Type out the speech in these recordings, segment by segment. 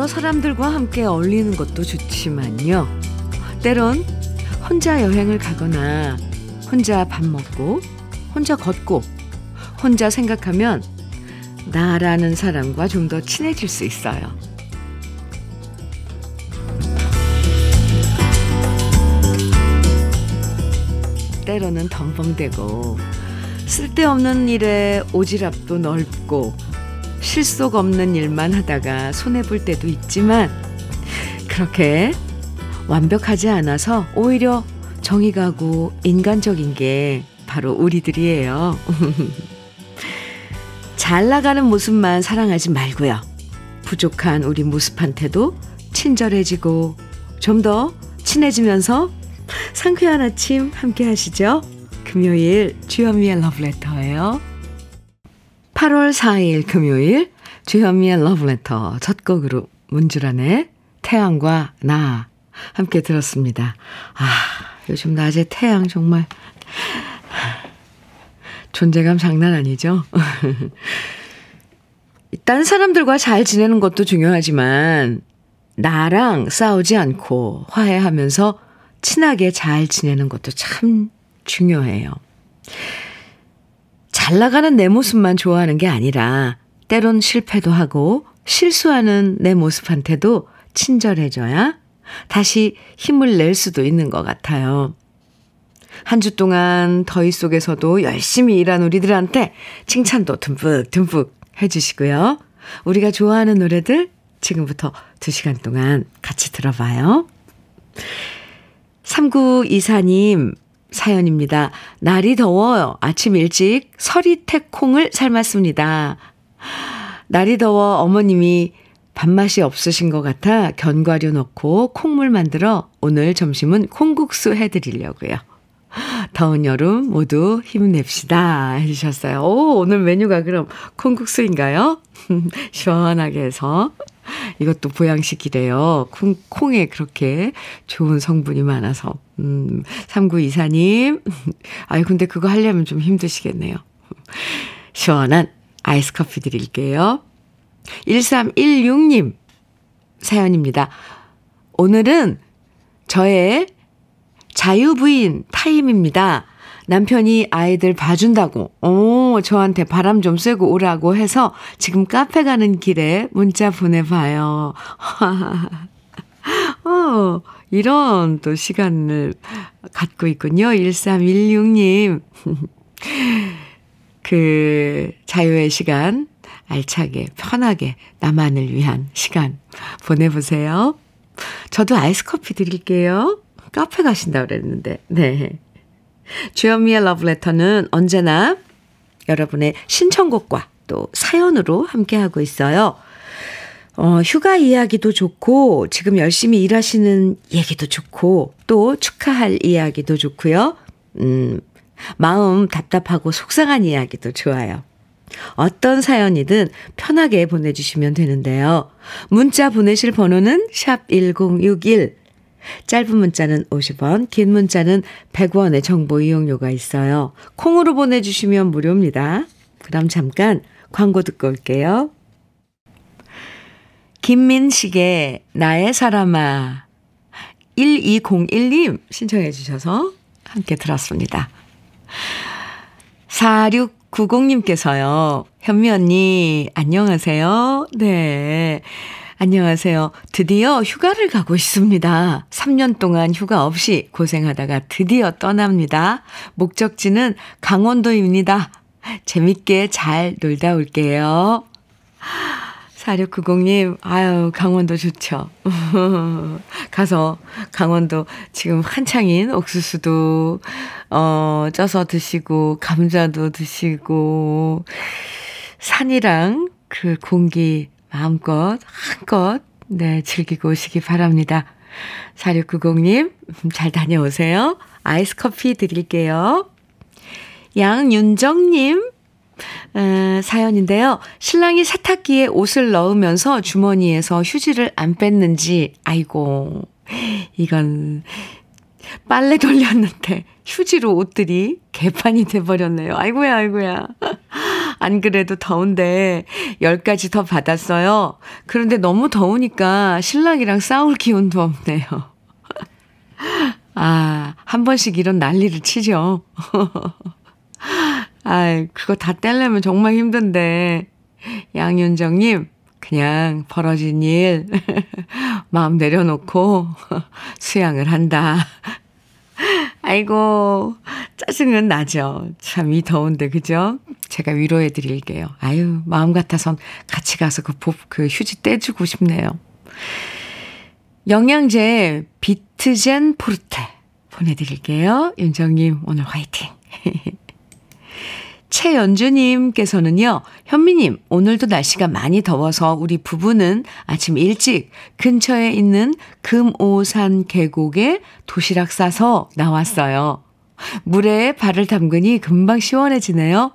여러 사람들과 함께 어울리는 것도 좋지만요. 때론 혼자 여행을 가거나 혼자 밥 먹고 혼자 걷고 혼자 생각하면 나라는 사람과 좀 더 친해질 수 있어요. 때로는 덤벙대고 쓸데없는 일에 오지랖도 넓고 실속 없는 일만 하다가 손해 볼 때도 있지만 그렇게 완벽하지 않아서 오히려 정이 가고 인간적인 게 바로 우리들이에요. 잘 나가는 모습만 사랑하지 말고요. 부족한 우리 모습한테도 친절해지고 좀 더 친해지면서 상쾌한 아침 함께 하시죠. 금요일 주현미의 러브레터예요. 8월 4일 금요일 주현미의 러브레터 첫 곡으로 문주란의 태양과 나 함께 들었습니다. 아, 요즘 낮에 태양 정말 존재감 장난 아니죠? 딴 사람들과 잘 지내는 것도 중요하지만 나랑 싸우지 않고 화해하면서 친하게 잘 지내는 것도 참 중요해요. 잘 나가는 내 모습만 좋아하는 게 아니라 때론 실패도 하고 실수하는 내 모습한테도 친절해져야 다시 힘을 낼 수도 있는 것 같아요. 한 주 동안 더위 속에서도 열심히 일한 우리들한테 칭찬도 듬뿍 듬뿍 해주시고요. 우리가 좋아하는 노래들 지금부터 2시간 동안 같이 들어봐요. 3924님 사연입니다. 날이 더워요. 아침 일찍 서리태콩을 삶았습니다. 날이 더워 어머님이 밥맛이 없으신 것 같아 견과류 넣고 콩물 만들어 오늘 점심은 콩국수 해드리려고요. 더운 여름 모두 힘냅시다 해주셨어요. 오, 오늘 메뉴가 그럼 콩국수인가요? 시원하게 해서. 이것도 보양식이래요. 콩, 콩에 그렇게 좋은 성분이 많아서. 음, 3924님. 아유, 근데 그거 하려면 좀 힘드시겠네요. 시원한 아이스 커피 드릴게요. 1316님 사연입니다. 오늘은 저의 자유부인 타임입니다. 남편이 아이들 봐준다고, 오, 저한테 바람 좀 쐬고 오라고 해서 지금 카페 가는 길에 문자 보내봐요. 어, 이런 또 시간을 갖고 있군요. 1316님. 그 자유의 시간 알차게, 편하게 나만을 위한 시간 보내보세요. 저도 아이스 커피 드릴게요. 카페 가신다 그랬는데, 네. 주현미의 러브레터는 언제나 여러분의 신청곡과 또 사연으로 함께하고 있어요. 어, 휴가 이야기도 좋고, 지금 열심히 일하시는 얘기도 좋고, 또 축하할 이야기도 좋고요. 음, 마음 답답하고 속상한 이야기도 좋아요. 어떤 사연이든 편하게 보내주시면 되는데요. 문자 보내실 번호는 샵 1061. 짧은 문자는 50원, 긴 문자는 100원의 정보 이용료가 있어요. 콩으로 보내주시면 무료입니다. 그럼 잠깐 광고 듣고 올게요. 김민식의 나의 사람아 1201님 신청해 주셔서 함께 들었습니다. 4690님께서요. 현미 언니 안녕하세요. 네. 안녕하세요. 드디어 휴가를 가고 있습니다. 3년 동안 휴가 없이 고생하다가 드디어 떠납니다. 목적지는 강원도입니다. 재밌게 잘 놀다 올게요. 4690님, 아유, 강원도 좋죠. 가서 강원도 지금 한창인 옥수수도, 어, 쪄서 드시고, 감자도 드시고, 산이랑 그 공기 마음껏, 한껏, 네, 즐기고 오시기 바랍니다. 4690님, 잘 다녀오세요. 아이스 커피 드릴게요. 양윤정님, 어, 사연인데요. 신랑이 세탁기에 옷을 넣으면서 주머니에서 휴지를 안 뺐는지, 아이고, 이건 빨래 돌렸는데 휴지로 옷들이 개판이 돼버렸네요. 아이고야, 아이고야. 안 그래도 더운데 10가지 더 받았어요. 그런데 너무 더우니까 신랑이랑 싸울 기운도 없네요. 아, 한 번씩 이런 난리를 치죠. 아, 그거 다 떼려면 정말 힘든데. 양윤정님, 그냥 벌어진 일, 마음 내려놓고 수양을 한다. 아이고, 짜증은 나죠. 참 이 더운데, 그죠? 제가 위로해 드릴게요. 아유, 마음 같아선 같이 가서 그, 복, 그 휴지 떼주고 싶네요. 영양제 비트젠 포르테 보내드릴게요. 윤정님, 오늘 화이팅! 최연주님께서는요, 현미님, 오늘도 날씨가 많이 더워서 우리 부부는 아침 일찍 근처에 있는 금오산 계곡에 도시락 싸서 나왔어요. 물에 발을 담그니 금방 시원해지네요.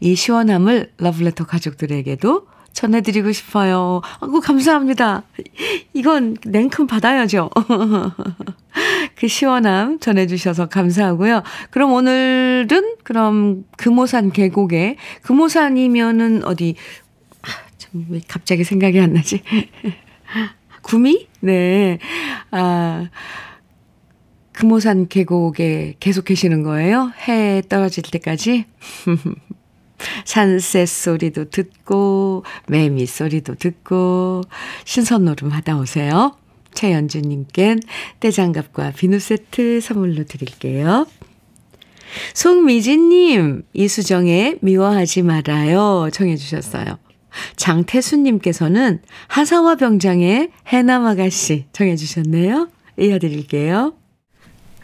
이 시원함을 러블레터 가족들에게도 전해드리고 싶어요. 아이고, 감사합니다. 이건 냉큼 받아야죠. 그 시원함 전해주셔서 감사하고요. 그럼 오늘은, 그럼 금오산 계곡에, 금오산이면은 어디, 아, 참, 왜 갑자기 생각이 안 나지? 구미? 네. 아, 금오산 계곡에 계속 계시는 거예요? 해 떨어질 때까지? 산새 소리도 듣고, 매미 소리도 듣고, 신선노름 하다 오세요. 최연주님께 떼장갑과 비누 세트 선물로 드릴게요. 송미진님, 이수정의 미워하지 말아요. 정해주셨어요. 장태수님께서는 하사와 병장의 해남 아가씨 정해주셨네요. 이어드릴게요.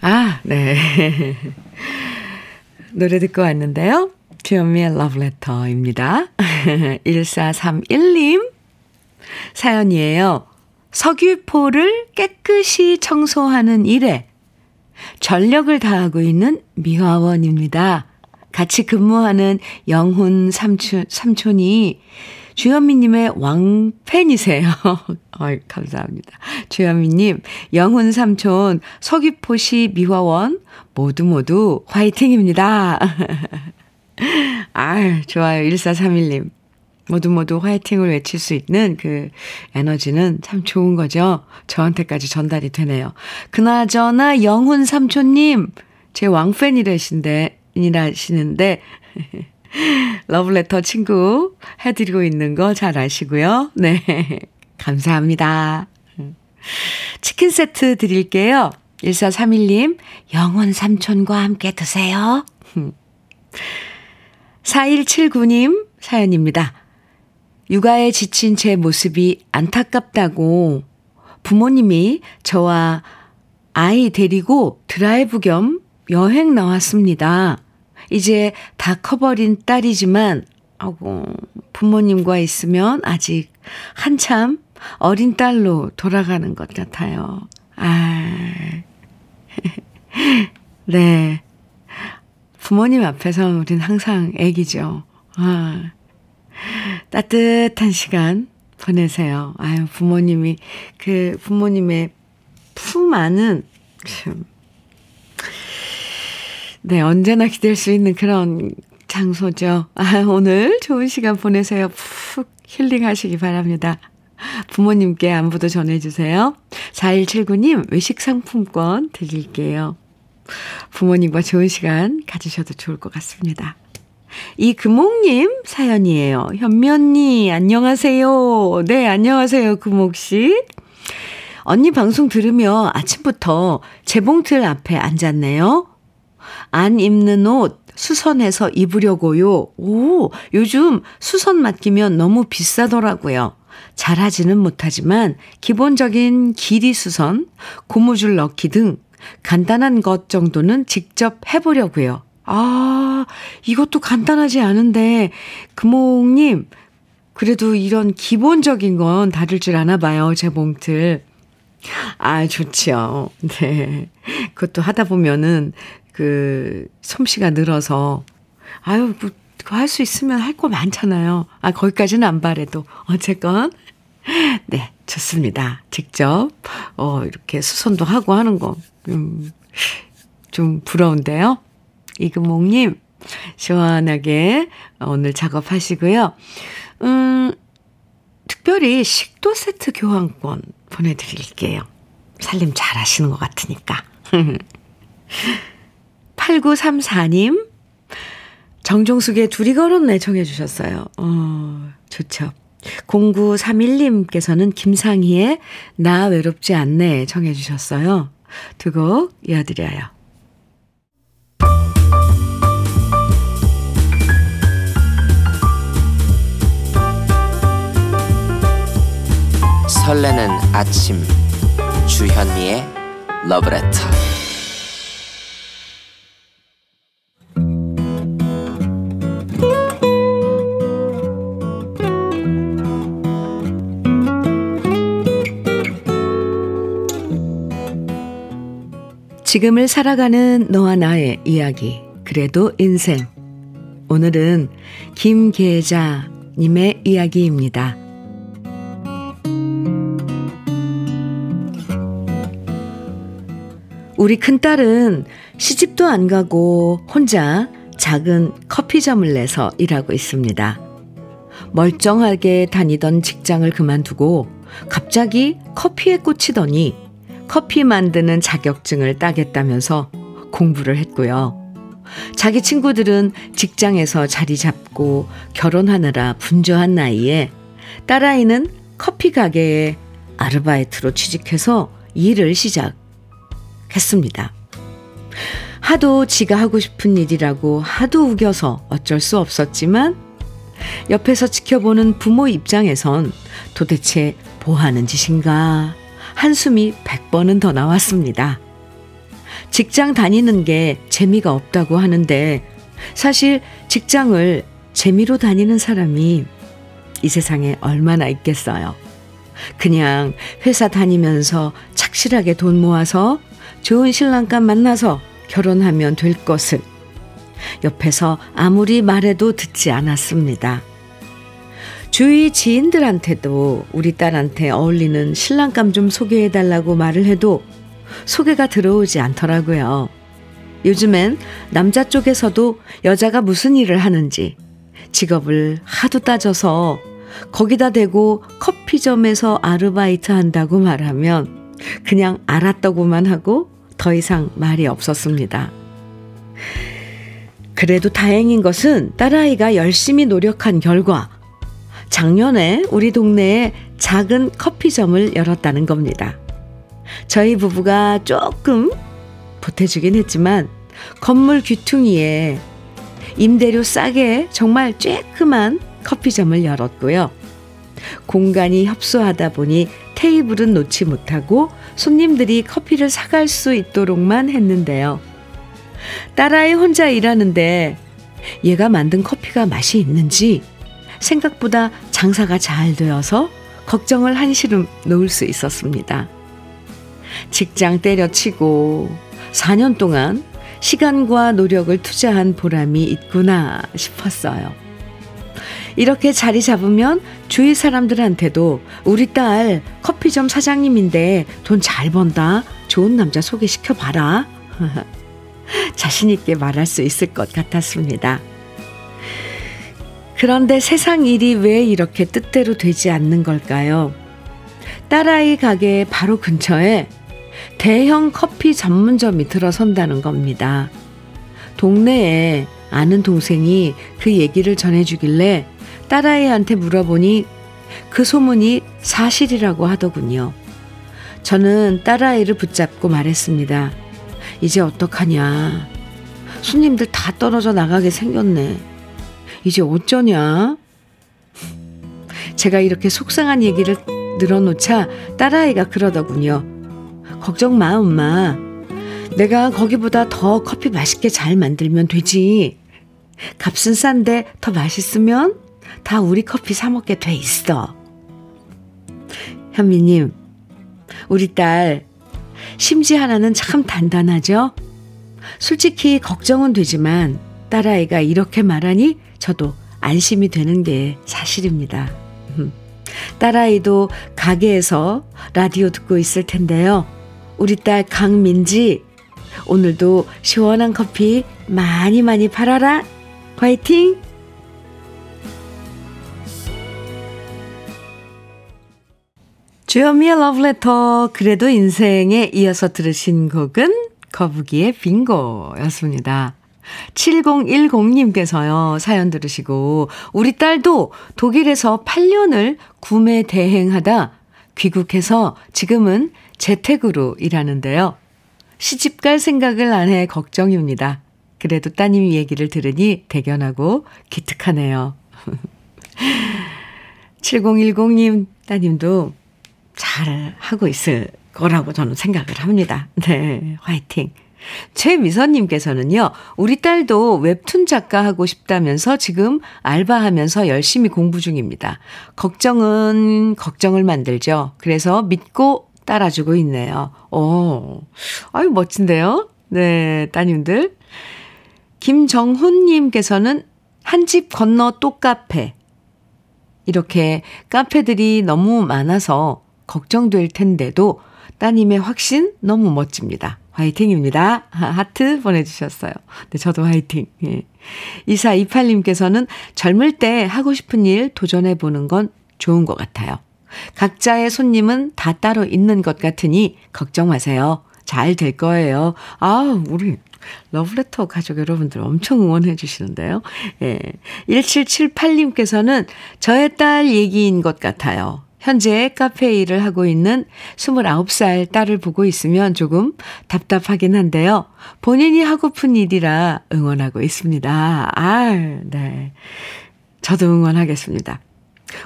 아, 네. 노래 듣고 왔는데요. 주현미의 러브레터입니다. 1431님 사연이에요. 석유포를 깨끗이 청소하는 일에 전력을 다하고 있는 미화원입니다. 같이 근무하는 영훈 삼촌, 삼촌이 주현미님의 왕팬이세요. 어이, 감사합니다. 주현미님, 영훈 삼촌, 석유포시 미화원 모두 모두 화이팅입니다. 아 좋아요. 1431님. 모두 모두 화이팅을 외칠 수 있는 그 에너지는 참 좋은 거죠. 저한테까지 전달이 되네요. 그나저나 영훈 삼촌님, 제 왕팬이라신데, 이라시는데, 러브레터 친구 해드리고 있는 거 잘 아시고요. 네. 감사합니다. 치킨 세트 드릴게요. 1431님, 영훈 삼촌과 함께 드세요. 4179님 사연입니다. 육아에 지친 제 모습이 안타깝다고 부모님이 저와 아이 데리고 드라이브 겸 여행 나왔습니다. 이제 다 커버린 딸이지만, 아고, 부모님과 있으면 아직 한참 어린 딸로 돌아가는 것 같아요. 아, 네. 부모님 앞에서 우린 항상 애기죠. 아, 따뜻한 시간 보내세요. 아유, 부모님이, 그 부모님의 품 안은 참, 네, 언제나 기댈 수 있는 그런 장소죠. 아, 오늘 좋은 시간 보내세요. 푹 힐링하시기 바랍니다. 부모님께 안부도 전해주세요. 4179님 외식 상품권 드릴게요. 부모님과 좋은 시간 가지셔도 좋을 것 같습니다. 이 금옥님 사연이에요. 언니, 안녕하세요. 네, 안녕하세요, 금옥씨. 언니 방송 들으며 아침부터 재봉틀 앞에 앉았네요. 안 입는 옷 수선해서 입으려고요. 오, 요즘 수선 맡기면 너무 비싸더라고요. 잘하지는 못하지만 기본적인 길이 수선, 고무줄 넣기 등 간단한 것 정도는 직접 해보려고요. 아, 이것도 간단하지 않은데, 금옥님, 그래도 이런 기본적인 건 다룰 줄 아나 봐요, 재봉틀. 아, 좋지요. 네. 그것도 하다 보면은, 그, 솜씨가 늘어서, 아유, 뭐, 할수 있으면 할 거 많잖아요. 아, 거기까지는 안 바래도. 어쨌건. 네, 좋습니다. 직접, 어, 이렇게 수선도 하고 하는 거. 음, 좀 부러운데요. 이금옥님, 시원하게 오늘 작업하시고요. 음, 특별히 식도 세트 교환권 보내드릴게요. 살림 잘 하시는 것 같으니까. 8934님, 정종숙의 둘이 걸었네 정해주셨어요. 어, 좋죠. 0931님께서는 김상희의 나 외롭지 않네 정해주셨어요. 두 곡 이어드려요. 설레는 아침 주현미의 러브레터 지금을 살아가는 너와 나의 이야기, 그래도 인생. 오늘은 김계자님의 이야기입니다. 우리 큰딸은 시집도 안 가고 혼자 작은 커피점을 내서 일하고 있습니다. 멀쩡하게 다니던 직장을 그만두고 갑자기 커피에 꽂히더니 커피 만드는 자격증을 따겠다면서 공부를 했고요. 자기 친구들은 직장에서 자리 잡고 결혼하느라 분주한 나이에 딸아이는 커피 가게에 아르바이트로 취직해서 일을 시작했습니다. 하도 지가 하고 싶은 일이라고 하도 우겨서 어쩔 수 없었지만 옆에서 지켜보는 부모 입장에선 도대체 뭐 하는 짓인가 한숨이 100번은 더 나왔습니다. 직장 다니는 게 재미가 없다고 하는데 사실 직장을 재미로 다니는 사람이 이 세상에 얼마나 있겠어요. 그냥 회사 다니면서 착실하게 돈 모아서 좋은 신랑감 만나서 결혼하면 될 것을 옆에서 아무리 말해도 듣지 않았습니다. 주위 지인들한테도 우리 딸한테 어울리는 신랑감 좀 소개해달라고 말을 해도 소개가 들어오지 않더라고요. 요즘엔 남자 쪽에서도 여자가 무슨 일을 하는지 직업을 하도 따져서 거기다 대고 커피점에서 아르바이트 한다고 말하면 그냥 알았다고만 하고 더 이상 말이 없었습니다. 그래도 다행인 것은 딸아이가 열심히 노력한 결과 작년에 우리 동네에 작은 커피점을 열었다는 겁니다. 저희 부부가 조금 보태주긴 했지만 건물 귀퉁이에 임대료 싸게 정말 쬐끔한 커피점을 열었고요. 공간이 협소하다 보니 테이블은 놓지 못하고 손님들이 커피를 사갈 수 있도록만 했는데요. 딸아이 혼자 일하는데 얘가 만든 커피가 맛이 있는지 생각보다 장사가 잘 되어서 걱정을 한시름 놓을 수 있었습니다. 직장 때려치고 4년 동안 시간과 노력을 투자한 보람이 있구나 싶었어요. 이렇게 자리 잡으면 주위 사람들한테도 우리 딸 커피점 사장님인데 돈 잘 번다. 좋은 남자 소개시켜 봐라. 자신있게 말할 수 있을 것 같았습니다. 그런데 세상 일이 왜 이렇게 뜻대로 되지 않는 걸까요? 딸아이 가게 바로 근처에 대형 커피 전문점이 들어선다는 겁니다. 동네에 아는 동생이 그 얘기를 전해주길래 딸아이한테 물어보니 그 소문이 사실이라고 하더군요. 저는 딸아이를 붙잡고 말했습니다. 이제 어떡하냐. 손님들 다 떨어져 나가게 생겼네. 이제 어쩌냐? 제가 이렇게 속상한 얘기를 늘어놓자 딸아이가 그러더군요. 걱정 마, 엄마. 내가 거기보다 더 커피 맛있게 잘 만들면 되지. 값은 싼데 더 맛있으면 다 우리 커피 사먹게 돼 있어. 현미님, 우리 딸, 심지 하나는 참 단단하죠? 솔직히 걱정은 되지만 딸아이가 이렇게 말하니 저도 안심이 되는 게 사실입니다. 딸아이도 가게에서 라디오 듣고 있을 텐데요. 우리 딸 강민지, 오늘도 시원한 커피 많이 많이 팔아라. 화이팅! 주현미의 러브레터 그래도 인생에 이어서 들으신 곡은 거북이의 빙고였습니다. 7010님께서요, 사연 들으시고, 우리 딸도 독일에서 8년을 구매 대행하다 귀국해서 지금은 재택으로 일하는데요. 시집 갈 생각을 안 해 걱정입니다. 그래도 따님 얘기를 들으니 대견하고 기특하네요. 7010님 따님도 잘 하고 있을 거라고 저는 생각을 합니다. 네, 화이팅. 최미선님께서는요, 우리 딸도 웹툰 작가 하고 싶다면서 지금 알바하면서 열심히 공부 중입니다. 걱정은 걱정을 만들죠. 그래서 믿고 따라주고 있네요. 오, 아유, 멋진데요? 네, 따님들. 김정훈님께서는 한 집 건너 또 카페. 이렇게 카페들이 너무 많아서 걱정될 텐데도 따님의 확신 너무 멋집니다. 화이팅입니다. 하트 보내주셨어요. 네, 저도 화이팅. 예. 2428님께서는 젊을 때 하고 싶은 일 도전해보는 건 좋은 것 같아요. 각자의 손님은 다 따로 있는 것 같으니 걱정 마세요. 잘 될 거예요. 아, 우리 러브레터 가족 여러분들 엄청 응원해 주시는데요. 예. 1778님께서는 저의 딸 얘기인 것 같아요. 현재 카페 일을 하고 있는 29살 딸을 보고 있으면 조금 답답하긴 한데요. 본인이 하고픈 일이라 응원하고 있습니다. 아, 네. 저도 응원하겠습니다.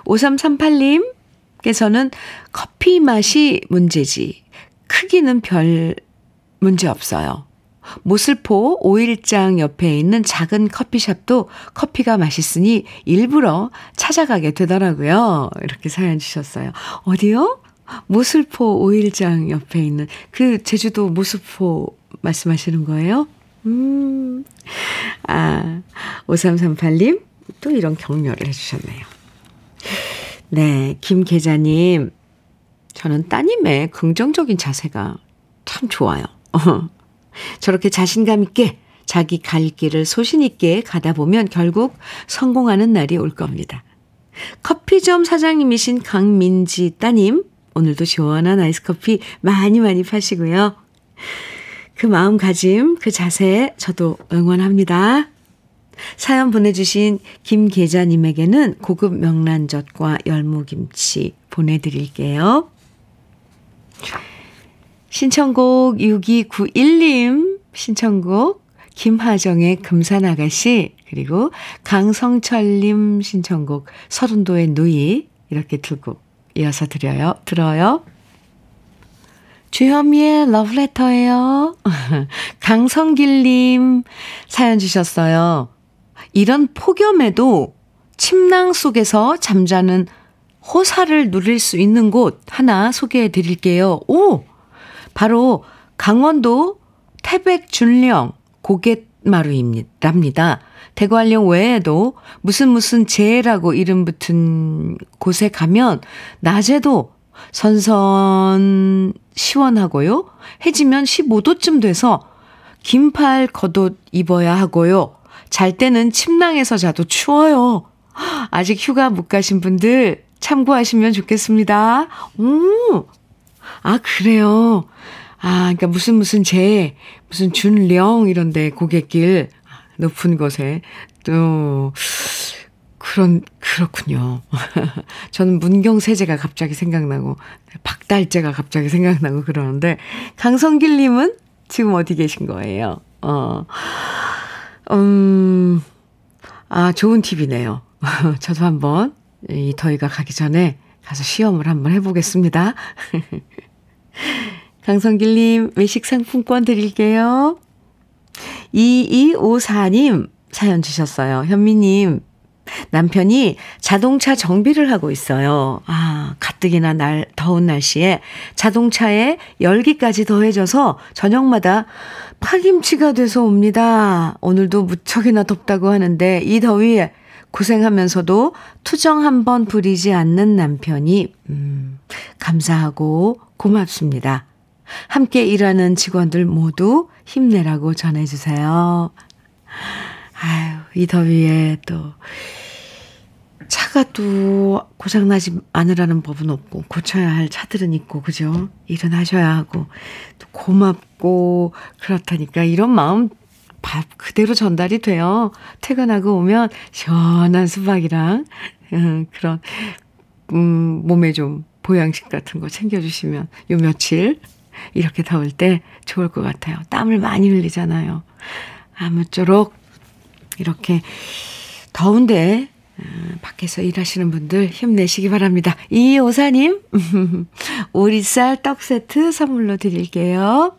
5338님께서는 커피 맛이 문제지. 크기는 별 문제 없어요. 모슬포 오일장 옆에 있는 작은 커피숍도 커피가 맛있으니 일부러 찾아가게 되더라고요. 이렇게 사연 주셨어요. 어디요? 모슬포 오일장 옆에 있는 그 제주도 모슬포 말씀하시는 거예요? 음. 아, 5338님 또 이런 격려를 해 주셨네요. 네, 김 계자님. 저는 따님의 긍정적인 자세가 참 좋아요. 저렇게 자신감 있게 자기 갈 길을 소신 있게 가다 보면 결국 성공하는 날이 올 겁니다. 커피점 사장님이신 강민지 따님, 오늘도 시원한 아이스커피 많이 많이 파시고요. 그 마음가짐, 그 자세 저도 응원합니다. 사연 보내주신 김 계자님에게는 고급 명란젓과 열무김치 보내드릴게요. 신청곡 6291님 신청곡 김하정의 금산아가씨 그리고 강성철님 신청곡 서른도의 누이 이렇게 두 곡 이어서 드려요. 들어요. 주현미의 러브레터예요. 강성길님 사연 주셨어요. 이런 폭염에도 침낭 속에서 잠자는 호사를 누릴 수 있는 곳 하나 소개해 드릴게요. 오! 바로 강원도 태백 준령 고갯마루입니다. 대관령 외에도 무슨 무슨 제라고 이름 붙은 곳에 가면 낮에도 선선 시원하고요. 해지면 15도쯤 돼서 긴팔 겉옷 입어야 하고요. 잘 때는 침낭에서 자도 추워요. 아직 휴가 못 가신 분들 참고하시면 좋겠습니다. 오, 아, 그래요. 아, 그러니까 무슨 무슨 제, 무슨 준령 이런데 고갯길 높은 곳에 또 그런 그렇군요. 저는 문경세제가 갑자기 생각나고 박달재가 갑자기 생각나고 그러는데 강성길 님은 지금 어디 계신 거예요? 어. 음. 아, 좋은 팁이네요. 저도 한번 이 더위가 가기 전에 가서 시험을 한번 해보겠습니다. 강성길님, 외식 상품권 드릴게요. 2254님, 사연 주셨어요. 현미님, 남편이 자동차 정비를 하고 있어요. 아, 가뜩이나 날, 더운 날씨에 자동차에 열기까지 더해져서 저녁마다 파김치가 돼서 옵니다. 오늘도 무척이나 덥다고 하는데 이 더위에 고생하면서도 투정 한번 부리지 않는 남편이, 음, 감사하고 고맙습니다. 함께 일하는 직원들 모두 힘내라고 전해주세요. 아유, 이 더위에 또 차가 또 고장나지 않으라는 법은 없고 고쳐야 할 차들은 있고 그죠? 일은 하셔야 하고 또 고맙고 그렇다니까 이런 마음 밥 그대로 전달이 돼요. 퇴근하고 오면 시원한 수박이랑 음, 그런 음, 몸에 좀 보양식 같은 거 챙겨주시면 요 며칠 이렇게 더울 때 좋을 것 같아요. 땀을 많이 흘리잖아요. 아무쪼록 이렇게 더운데 어, 밖에서 일하시는 분들 힘내시기 바랍니다. 이오사님, 오리쌀 떡 세트 선물로 드릴게요.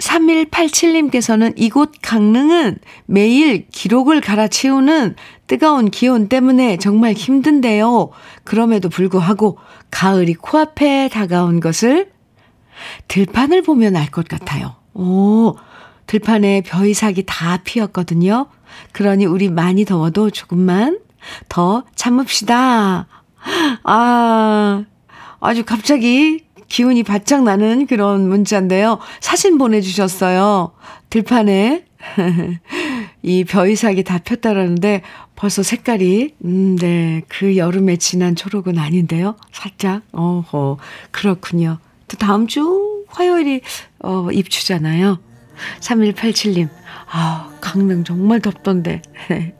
3187님께서는 이곳 강릉은 매일 기록을 갈아치우는 뜨거운 기온 때문에 정말 힘든데요. 그럼에도 불구하고 가을이 코앞에 다가온 것을 들판을 보면 알 것 같아요. 오, 들판에 벼이삭이 다 피었거든요. 그러니 우리 많이 더워도 조금만 더 참읍시다. 아, 아주 갑자기 기운이 바짝 나는 그런 문자인데요. 사진 보내주셨어요. 들판에 이 벼이삭이 다 폈다라는데 벌써 색깔이, 음, 네, 그 여름에 진한 초록은 아닌데요. 살짝, 어허, 그렇군요. 또 다음 주 화요일이, 어, 입추잖아요. 3187님, 아, 강릉 정말 덥던데.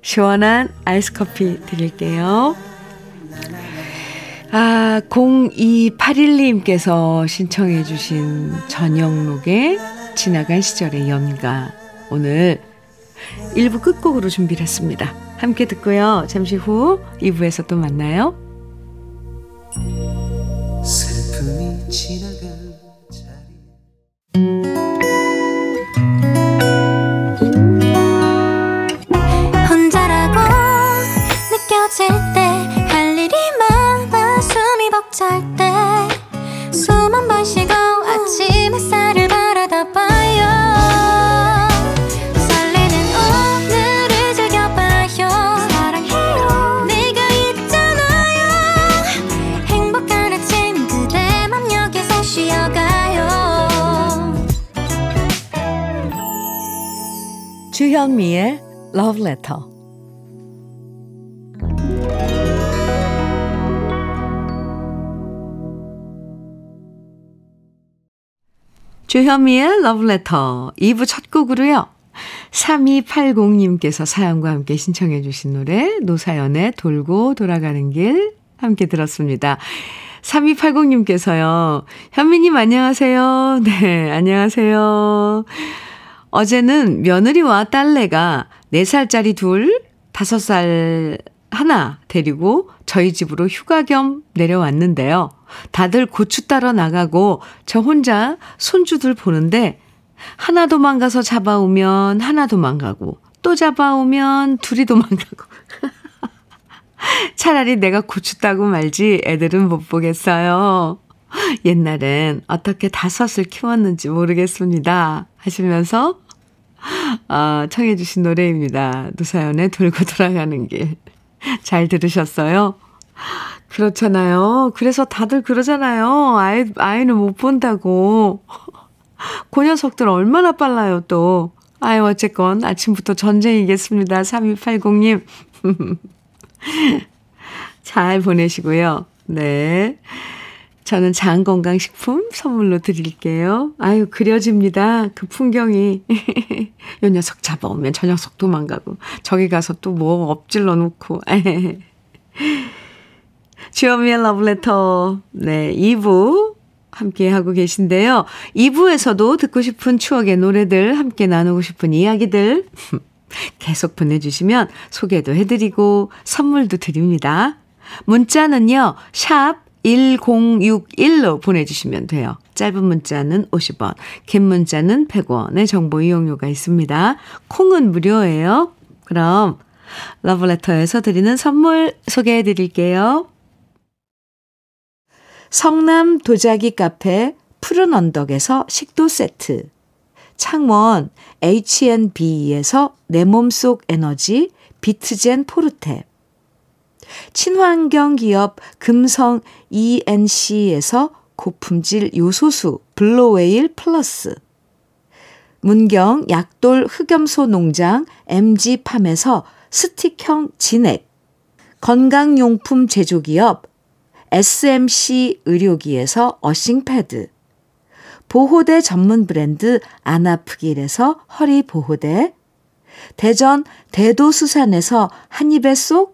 시원한 아이스 커피 드릴게요. 아, 0281님께서 신청해 주신 전영록의 지나간 시절의 연가. 오늘 1부 끝곡으로 준비를 했습니다. 함께 듣고요. 잠시 후 2부에서 또 만나요. 슬픔이 지나 주현미의 Love Letter. 주현미의 Love Letter 2부 첫 곡으로요. 3280님께서 사연과 함께 신청해 주신 노래 노사연의 돌고 돌아가는 길 함께 들었습니다. 3280님께서요. 현미님 안녕하세요. 네, 안녕하세요. 어제는 며느리와 딸내가 4살짜리 둘, 5살 하나 데리고 저희 집으로 휴가 겸 내려왔는데요. 다들 고추 따러 나가고 저 혼자 손주들 보는데 하나 도망가서 잡아오면 하나 도망가고 또 잡아오면 둘이 도망가고 차라리 내가 고추 따고 말지 애들은 못 보겠어요. 옛날엔 어떻게 다섯을 키웠는지 모르겠습니다. 하시면서 아, 청해주신 노래입니다. 노사연의 돌고 돌아가는 길. 잘 들으셨어요? 그렇잖아요. 그래서 다들 그러잖아요. 아이, 아이는 못 본다고. 그 녀석들 얼마나 빨라요, 또. 아유, 어쨌건 아침부터 전쟁이겠습니다. 3280님. 잘 보내시고요. 네. 저는 장건강식품 선물로 드릴게요. 아유, 그려집니다. 그 풍경이. 요 녀석 잡아오면 저 녀석 도망가고, 저기 가서 또 뭐 엎질러 놓고. 주현미의 러브레터. 네, 2부 함께 하고 계신데요. 2부에서도 듣고 싶은 추억의 노래들, 함께 나누고 싶은 이야기들 계속 보내주시면 소개도 해드리고 선물도 드립니다. 문자는요, 샵 1061로 보내주시면 돼요. 짧은 문자는 50원, 긴 문자는 100원의 정보 이용료가 있습니다. 콩은 무료예요. 그럼 러브레터에서 드리는 선물 소개해 드릴게요. 성남 도자기 카페 푸른 언덕에서 식도 세트 창원 H&B에서 내 몸속 에너지 비트젠 포르테 친환경 기업 금성 ENC에서 고품질 요소수 블로웨일 플러스 문경 약돌 흑염소 농장 MG팜에서 스틱형 진액, 건강용품 제조기업 SMC 의료기에서 어싱패드, 보호대 전문 브랜드 안아프길에서 허리 보호대, 대전 대도수산에서 한입에 쏙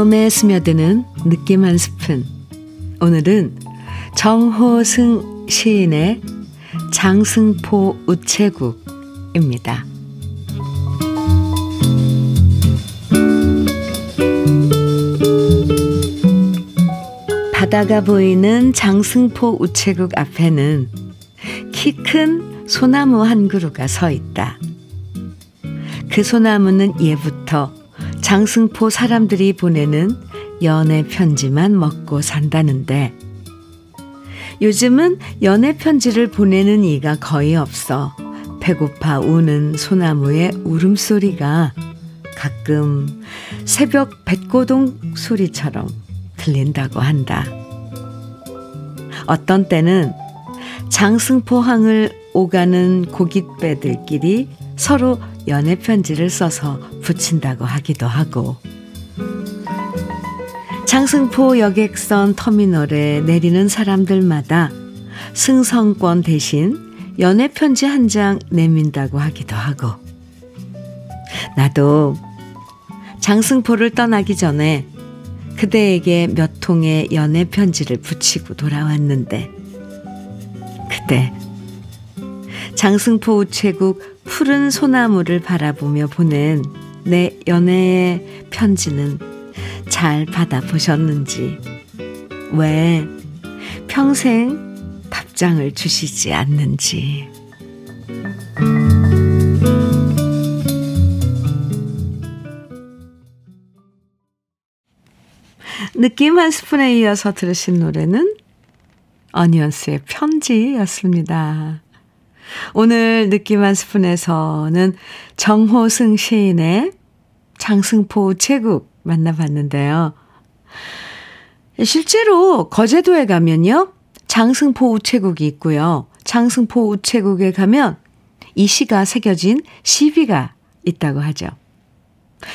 마음에 스며드는 느낌 한 스푼. 오늘은 정호승 시인의 장승포 우체국입니다. 바다가 보이는 장승포 우체국 앞에는 키 큰 소나무 한 그루가 서 있다. 그 소나무는 예부터 장승포 사람들이 보내는 연애 편지만 먹고 산다는데 요즘은 연애 편지를 보내는 이가 거의 없어 배고파 우는 소나무의 울음소리가 가끔 새벽 백고동 소리처럼 들린다고 한다. 어떤 때는 장승포항을 오가는 고깃배들끼리 서로 연애 편지를 써서 붙인다고 하기도 하고. 장승포 여객선 터미널에 내리는 사람들마다 승성권 대신 연애 편지 한 장 내민다고 하기도 하고. 나도 장승포를 떠나기 전에 그대에게 몇 통의 연애 편지를 붙이고 돌아왔는데 그때 장승포 우체국 푸른 소나무를 바라보며 보낸 내 연애의 편지는 잘 받아보셨는지, 왜 평생 답장을 주시지 않는지. 느낌 한 스푼에 이어서 들으신 노래는 어니언스의 편지였습니다. 오늘 느낌 한 스푼에서는 정호승 시인의 장승포 우체국 만나봤는데요. 실제로 거제도에 가면요. 장승포 우체국이 있고요. 장승포 우체국에 가면 이 시가 새겨진 시비가 있다고 하죠.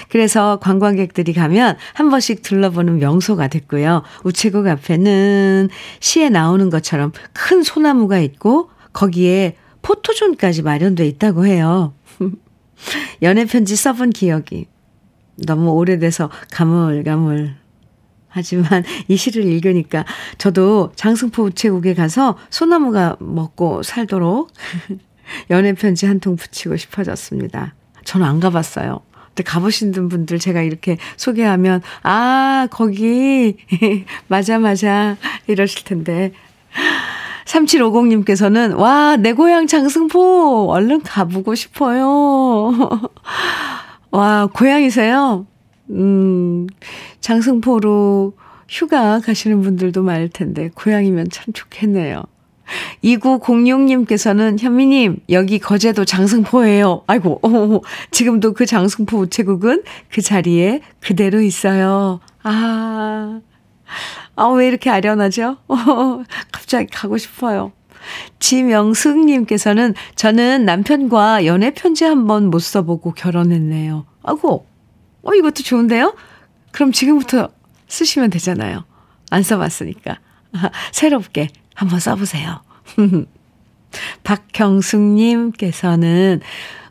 그래서 관광객들이 가면 한 번씩 둘러보는 명소가 됐고요. 우체국 앞에는 시에 나오는 것처럼 큰 소나무가 있고 거기에 포토존까지 마련돼 있다고 해요. 연애 편지 써본 기억이 너무 오래돼서 가물가물 하지만 이 시를 읽으니까 저도 장승포 우체국에 가서 소나무가 먹고 살도록 연애 편지 한 통 붙이고 싶어졌습니다. 저는 안 가봤어요. 가보신 분들 제가 이렇게 소개하면, 아, 거기, 맞아, 맞아, 이러실 텐데. 3750님께서는, 와, 내 고향 장승포, 얼른 가보고 싶어요. 와, 고향이세요? 음, 장승포로 휴가 가시는 분들도 많을 텐데, 고향이면 참 좋겠네요. 2906님께서는 현미님, 여기 거제도 장승포예요. 아이고, 어, 지금도 그 장승포 우체국은 그 자리에 그대로 있어요. 아, 아, 왜 이렇게 아련하죠? 어, 갑자기 가고 싶어요. 지명숙님께서는 저는 남편과 연애 편지 한 번 못 써보고 결혼했네요. 아이고, 어, 이것도 좋은데요? 그럼 지금부터 쓰시면 되잖아요. 안 써봤으니까. 새롭게 한번 써보세요. 박경숙님께서는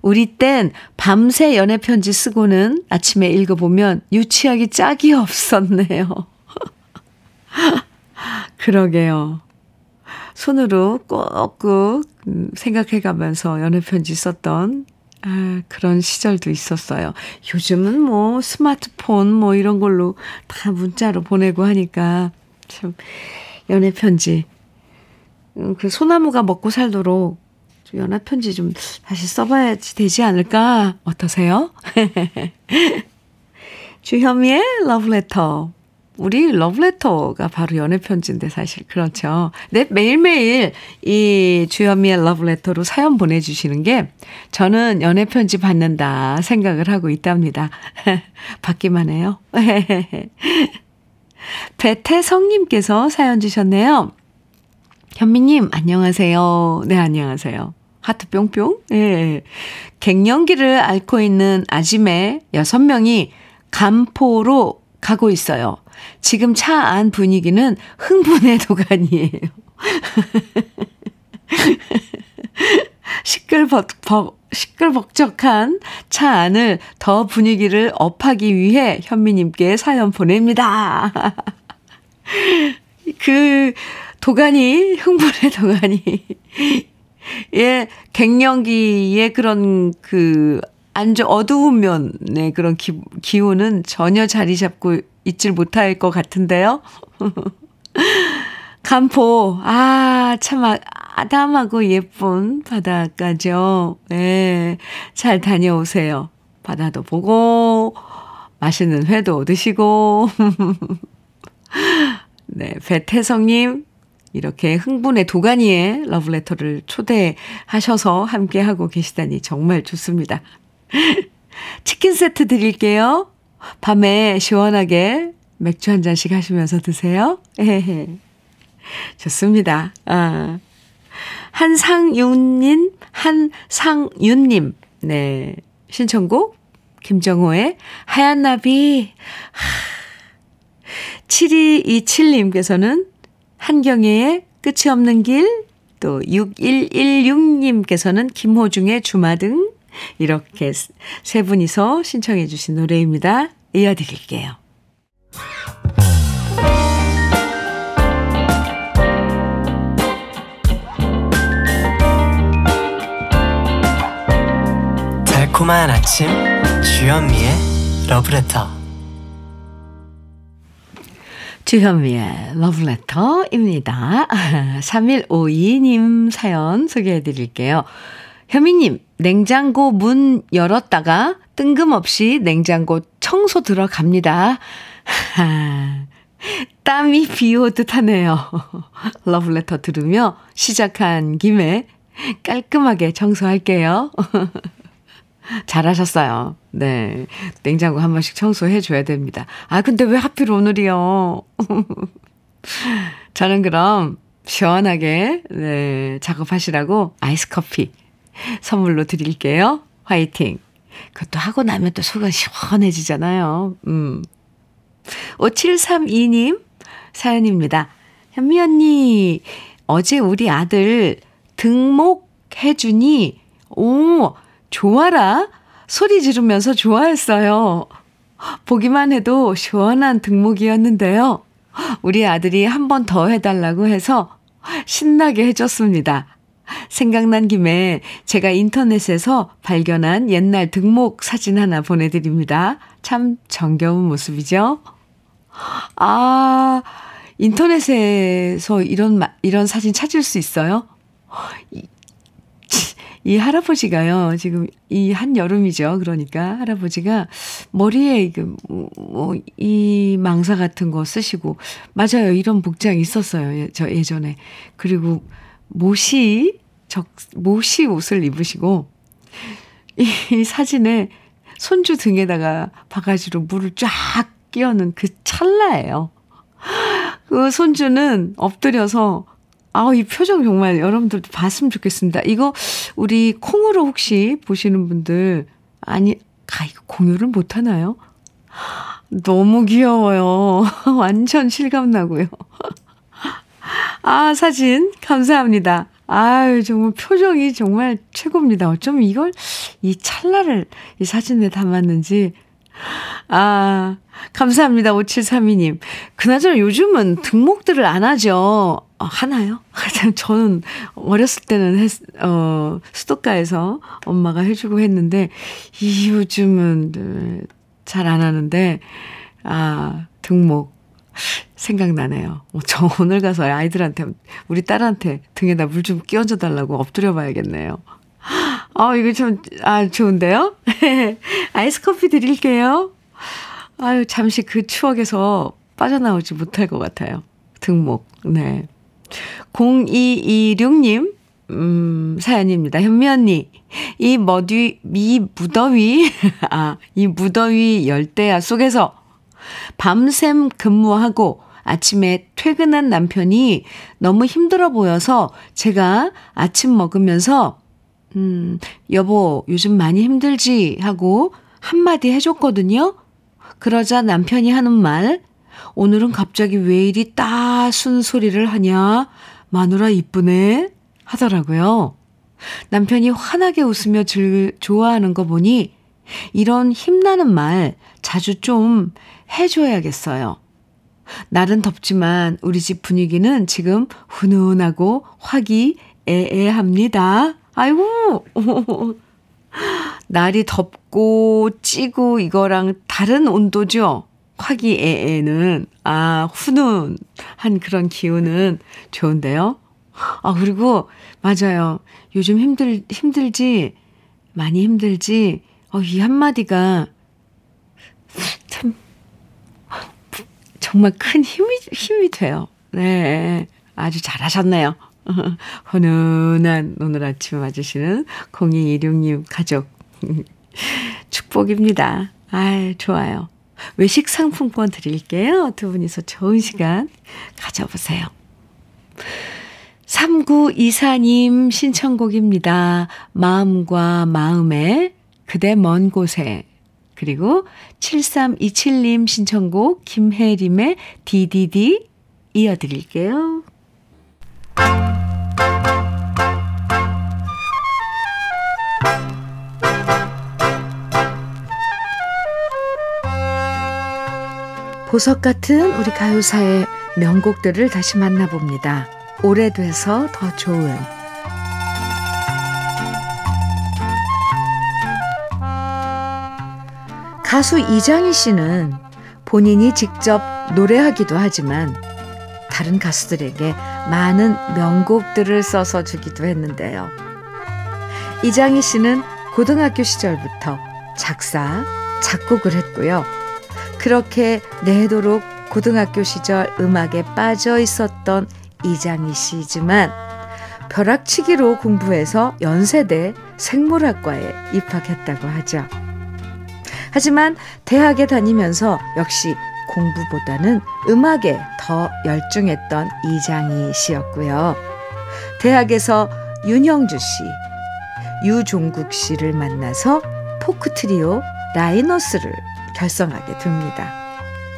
우리 땐 밤새 연애 편지 쓰고는 아침에 읽어보면 유치하기 짝이 없었네요. 그러게요. 손으로 꼭꼭 생각해 가면서 연애편지 썼던 아, 그런 시절도 있었어요. 요즘은 뭐 스마트폰 뭐 이런 걸로 다 문자로 보내고 하니까 참 연애편지 음, 그 소나무가 먹고 살도록 연애편지 좀 다시 써봐야지 되지 않을까? 어떠세요? 주현미의 러브레터. 우리 러브레터가 바로 연애편지인데 사실 그렇죠. 네, 매일매일 이 주현미의 러브레터로 사연 보내주시는 게 저는 연애편지 받는다 생각을 하고 있답니다. 받기만 해요. 배태성님께서 사연 주셨네요. 현미님, 안녕하세요. 네, 안녕하세요. 하트 뿅뿅. 예. 갱년기를 앓고 있는 아지매 6명이 간포로 가고 있어요. 지금 차 안 분위기는 흥분의 도가니예요. 시끌벅, 시끌벅적한 차 안을 더 분위기를 업하기 위해 현미님께 사연 보냅니다. 그 도가니, 흥분의 도가니. 예, 갱년기의 그런 그, 안저 어두운 면의 그런 기, 기운은 전혀 자리 잡고 있질 못할 것 같은데요. 간포, 아, 참 아, 아담하고 예쁜 바닷가죠. 예, 잘 다녀오세요. 바다도 보고, 맛있는 회도 드시고. 네, 배태성님, 이렇게 흥분의 도가니에 러브레터를 초대하셔서 함께하고 계시다니 정말 좋습니다. 치킨 세트 드릴게요. 밤에 시원하게 맥주 한 잔씩 하시면서 드세요. 좋습니다. 아. 한상윤님, 한상윤님, 네. 신청곡, 김정호의 하얀 나비. 7227님께서는 한경애의 끝이 없는 길, 또 6116님께서는 김호중의 주마등, 이렇게 세 분이서 신청해 주신 노래입니다. 이어드릴게요. 달콤한 아침 주현미의 러브레터 주현미의 러브레터입니다. 3152님 사연 소개해 드릴게요. 현미님, 냉장고 문 열었다가 뜬금없이 냉장고 청소 들어갑니다. 땀이 비 오듯 하네요. 러브레터 들으며 시작한 김에 깔끔하게 청소할게요. 잘하셨어요. 네. 냉장고 한 번씩 청소해 줘야 됩니다. 아, 근데 왜 하필 오늘이요? 저는 그럼 시원하게, 네, 작업하시라고 아이스 커피 선물로 드릴게요. 화이팅. 그것도 하고 나면 또 속은 시원해지잖아요. 음. 5732님 사연입니다. 현미 언니, 어제 우리 아들 등목해주니, 오, 좋아라. 소리 지르면서 좋아했어요. 보기만 해도 시원한 등목이었는데요. 우리 아들이 한 번 더 해달라고 해서 신나게 해줬습니다. 생각난 김에 제가 인터넷에서 발견한 옛날 등목 사진 하나 보내드립니다. 참 정겨운 모습이죠? 아, 인터넷에서 이런, 이런 사진 찾을 수 있어요? 이, 이 할아버지가요, 지금 이 한여름이죠. 그러니까 할아버지가 머리에 뭐, 이 망사 같은 거 쓰시고, 맞아요. 이런 복장 있었어요. 예, 저 예전에. 그리고 모시, 적, 모시 옷을 입으시고, 이, 이 사진에 손주 등에다가 바가지로 물을 쫙 끼얹는 그 찰나예요. 그 손주는 엎드려서 아, 이 표정 정말 여러분들도 봤으면 좋겠습니다. 이거 우리 콩으로 혹시 보시는 분들 아니, 아 이거 공유를 못 하나요? 너무 귀여워요. 완전 실감 나고요. 아, 사진 감사합니다. 아유, 정말 표정이 정말 최고입니다. 어쩜 이걸 이 찰나를 이 사진에 담았는지 아, 감사합니다. 5732님. 그나저나 요즘은 등목들을 안 하죠. 어, 하나요? 저는 어렸을 때는 했, 어, 수도가에서 엄마가 해주고 했는데, 이 요즘은 네, 잘안 하는데, 아, 등목. 생각나네요. 어, 저 오늘 가서 아이들한테, 우리 딸한테 등에다 물 좀 끼얹어 달라고 엎드려 봐야겠네요. 아, 이거 좀, 아, 좋은데요? 아이스 커피 드릴게요. 아유, 잠시 그 추억에서 빠져나오지 못할 것 같아요. 등목, 네. 0226님, 음, 사연입니다. 현미 언니, 이 머디, 이 무더위, 아, 이 무더위 열대야 속에서 밤샘 근무하고 아침에 퇴근한 남편이 너무 힘들어 보여서 제가 아침 먹으면서 음, 여보, 요즘 많이 힘들지? 하고 한마디 해줬거든요. 그러자 남편이 하는 말, 오늘은 갑자기 왜 이리 따순 소리를 하냐? 마누라 이쁘네? 하더라고요. 남편이 환하게 웃으며 즐, 좋아하는 거 보니 이런 힘나는 말 자주 좀 해줘야겠어요. 날은 덥지만 우리 집 분위기는 지금 훈훈하고 화기애애합니다. 아이고, 날이 덥고 찌고 이거랑 다른 온도죠? 화기애애는, 아, 훈훈한 그런 기운은 좋은데요? 아, 그리고, 맞아요. 요즘 힘들, 힘들지? 많이 힘들지? 어, 이 한마디가 참, 정말 큰 힘이, 힘이 돼요. 네. 아주 잘하셨네요. 훈훈한 오늘 아침 맞으시는 0216님 가족. 축복입니다. 아 좋아요. 외식 상품권 드릴게요. 두 분이서 좋은 시간 가져보세요. 3924님 신청곡입니다. 마음과 마음에 그대 먼 곳에 그리고 7327님 신청곡 김혜림의 DDD 이어드릴게요. 보석 같은 우리 가요사의 명곡들을 다시 만나봅니다. 오래돼서 더 좋은 가수 이장희 씨는 본인이 직접 노래하기도 하지만 다른 가수들에게 많은 명곡들을 써서 주기도 했는데요. 이장희 씨는 고등학교 시절부터 작사, 작곡을 했고요. 그렇게 내도록 고등학교 시절 음악에 빠져 있었던 이장희 씨지만 벼락치기로 공부해서 연세대 생물학과에 입학했다고 하죠. 하지만 대학에 다니면서 역시 공부보다는 음악에 더 열중했던 이장희 씨였고요. 대학에서 윤형주 씨, 유종국 씨를 만나서 포크 트리오 라이너스를 결성하게 됩니다.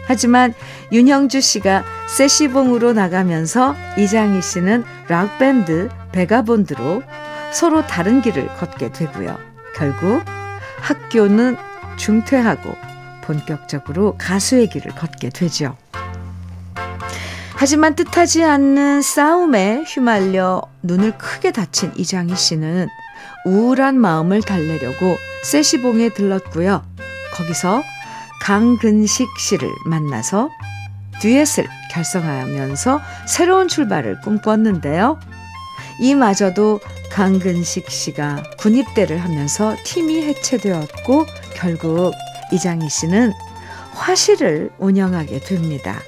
하지만 윤형주 씨가 세시봉으로 나가면서 이장희 씨는 락밴드 베가본드로 서로 다른 길을 걷게 되고요. 결국 학교는 중퇴하고 본격적으로 가수의 길을 걷게 되죠. 하지만 뜻하지 않는 싸움에 휘말려 눈을 크게 다친 이장희 씨는 우울한 마음을 달래려고 세시봉에 들렀고요. 거기서 강근식 씨를 만나서 듀엣을 결성하면서 새로운 출발을 꿈꿨는데요. 이마저도 강근식 씨가 군입대를 하면서 팀이 해체되었고 결국 이장희 씨는 화실을 운영하게 됩니다.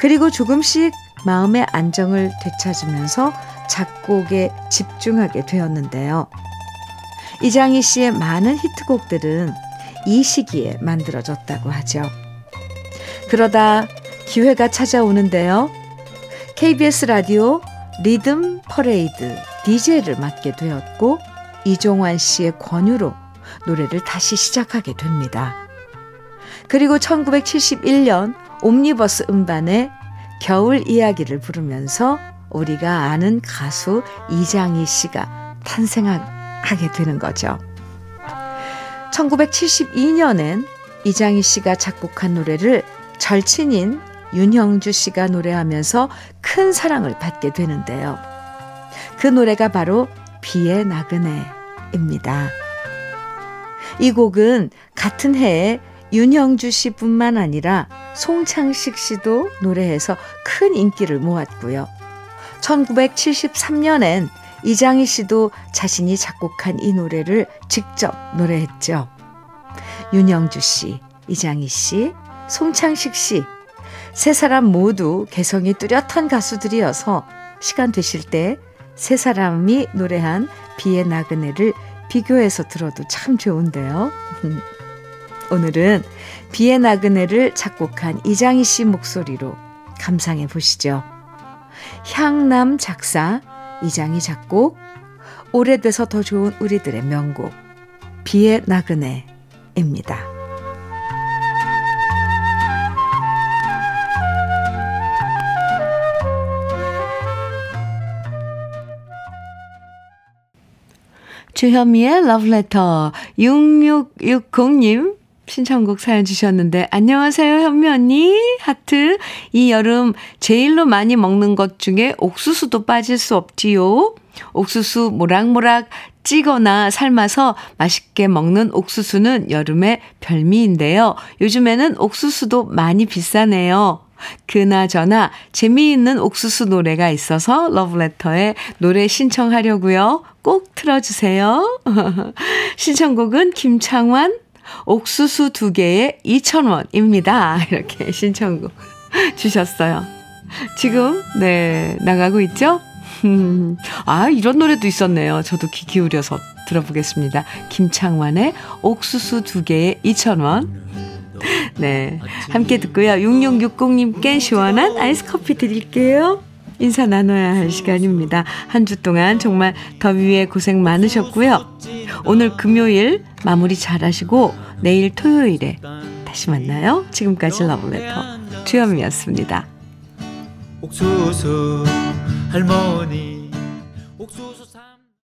그리고 조금씩 마음의 안정을 되찾으면서 작곡에 집중하게 되었는데요. 이장희 씨의 많은 히트곡들은 이 시기에 만들어졌다고 하죠. 그러다 기회가 찾아오는데요. KBS 라디오 리듬 퍼레이드 DJ를 맡게 되었고 이종환 씨의 권유로 노래를 다시 시작하게 됩니다. 그리고 1971년 옴니버스 음반에 겨울 이야기를 부르면서 우리가 아는 가수 이장희 씨가 탄생하게 되는 거죠. 1972년엔 이장희 씨가 작곡한 노래를 절친인 윤형주 씨가 노래하면서 큰 사랑을 받게 되는데요. 그 노래가 바로 비의 나그네입니다. 이 곡은 같은 해에 윤형주 씨뿐만 아니라 송창식 씨도 노래해서 큰 인기를 모았고요. 1973년엔 이장희 씨도 자신이 작곡한 이 노래를 직접 노래했죠. 윤영주 씨, 이장희 씨, 송창식 씨, 세 사람 모두 개성이 뚜렷한 가수들이어서 시간 되실 때 세 사람이 노래한 비의 나그네를 비교해서 들어도 참 좋은데요. 오늘은 비의 나그네를 작곡한 이장희 씨 목소리로 감상해 보시죠. 향남 작사, 이장희 작곡, 오래돼서 더 좋은 우리들의 명곡, 비의 나그네입니다. 주현미의 러브레터 6660님 신청곡 사연 주셨는데 안녕하세요 현미 언니 하트 이 여름 제일로 많이 먹는 것 중에 옥수수도 빠질 수 없지요. 옥수수 모락모락 찌거나 삶아서 맛있게 먹는 옥수수는 여름의 별미인데요. 요즘에는 옥수수도 많이 비싸네요. 그나저나 재미있는 옥수수 노래가 있어서 러브레터에 노래 신청하려고요. 꼭 틀어주세요. 신청곡은 김창완 옥수수 두 개에 2,000원입니다. 이렇게 신청곡 주셨어요. 지금, 네, 나가고 있죠? 아, 이런 노래도 있었네요. 저도 귀 기울여서 들어보겠습니다. 김창완의 옥수수 두 개에 2,000원. 네. 함께 듣고요. 6660님께 시원한 아이스 커피 드릴게요. 인사 나눠야 할 시간입니다. 한 주 동안 정말 더위에 고생 많으셨고요. 오늘 금요일 마무리 잘 하시고 내일 토요일에 다시 만나요. 지금까지 러브레터 주현미였습니다. 옥수수 할머니